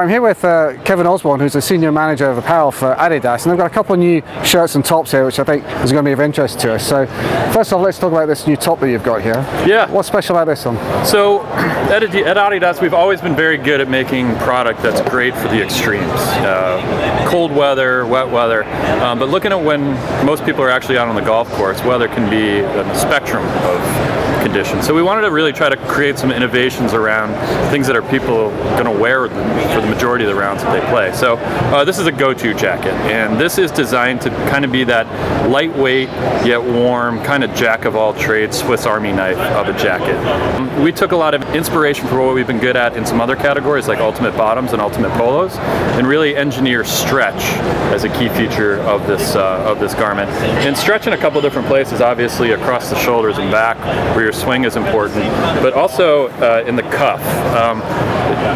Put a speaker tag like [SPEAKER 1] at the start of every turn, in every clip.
[SPEAKER 1] I'm here with uh, Kevin Osborne, who's the senior manager of apparel for Adidas, and they've got a couple of new shirts and tops here, which I think is going to be of interest to us. So, first off, let's talk about this new top that you've got here.
[SPEAKER 2] Yeah.
[SPEAKER 1] What's special about this one?
[SPEAKER 2] So, at, at Adidas, we've always been very good at making product that's great for the extremes. Uh, cold weather, wet weather. Um, but looking at when most people are actually out on the golf course, weather can be a spectrum of conditions. So we wanted to really try to create some innovations around things that are people going to wear for the majority of the rounds that they play. So uh, this is a go-to jacket, and this is designed to kind of be that lightweight yet warm, kind of jack of all trades, Swiss Army knife of a jacket. We took a lot of inspiration for what we've been good at in some other categories like ultimate bottoms and ultimate polos, and really engineer stretch as a key feature of this uh, of this garment. And stretch in a couple different places, obviously across the shoulders and back, where your swing is important, but also uh, in the cuff. Um,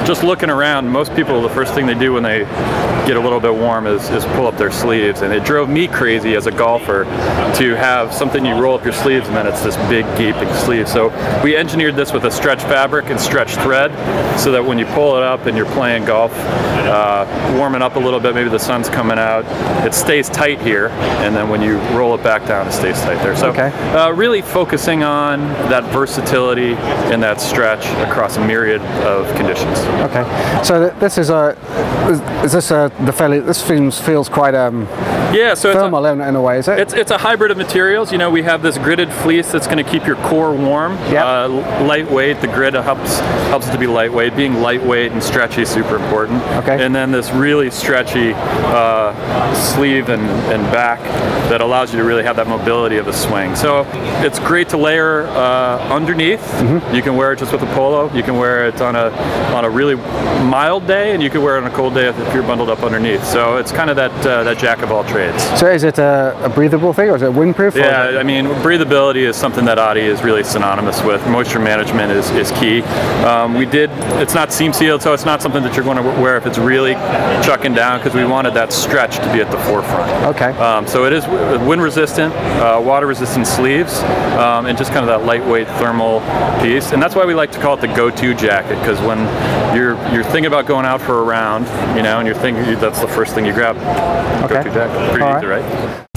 [SPEAKER 2] just looking around, most people, the first thing they do when they get a little bit warm is, is pull up their sleeves. And it drove me crazy as a golfer to have something you roll up your sleeves and then it's this big gaping sleeve. So we engineered this with a stretch fabric and stretch thread so that when you pull it up and you're playing golf, uh, warming up a little bit, maybe the sun's coming out, it stays tight here. And then when you roll it back down, it stays tight there. So
[SPEAKER 1] Okay.
[SPEAKER 2] uh, really focusing on that versatility and that stretch across a myriad of conditions.
[SPEAKER 1] Okay, so th- this is a is, is this a the fairly this feels feels quite um
[SPEAKER 2] Yeah, so it's a-
[SPEAKER 1] thermal in, in a way, is it?
[SPEAKER 2] It's, it's a hybrid of materials. You know, we have this gridded fleece that's going to keep your core warm.
[SPEAKER 1] Yep.
[SPEAKER 2] Uh, lightweight. The grid helps helps it to be lightweight. Being lightweight and stretchy is super important.
[SPEAKER 1] Okay.
[SPEAKER 2] And then this really stretchy uh, sleeve and, and back that allows you to really have that mobility of a swing. So it's great to layer uh, underneath.
[SPEAKER 1] Mm-hmm.
[SPEAKER 2] You can wear it just with a polo. You can wear it on a on a really mild day, and you can wear it on a cold day if you're bundled up underneath. So it's kind of that uh, that jack of all trades.
[SPEAKER 1] so is it a, a breathable thing or is it windproof?
[SPEAKER 2] Yeah,
[SPEAKER 1] it-
[SPEAKER 2] I mean, breathability is something that Audi is really synonymous with. Moisture management is, is key. Um, we did, it's not seam sealed, so it's not something that you're going to wear if it's really chucking down because we wanted that stretch to be at the forefront.
[SPEAKER 1] Okay.
[SPEAKER 2] Um, so it is wind resistant, uh, water resistant sleeves, um, and just kind of that lightweight thermal piece. And that's why we like to call it the go-to jacket because when you're you're thinking about going out for a round, you know, and you're thinking that's the first thing you grab.
[SPEAKER 1] Okay.
[SPEAKER 2] Go-to jacket. Pretty
[SPEAKER 1] All
[SPEAKER 2] easy, right?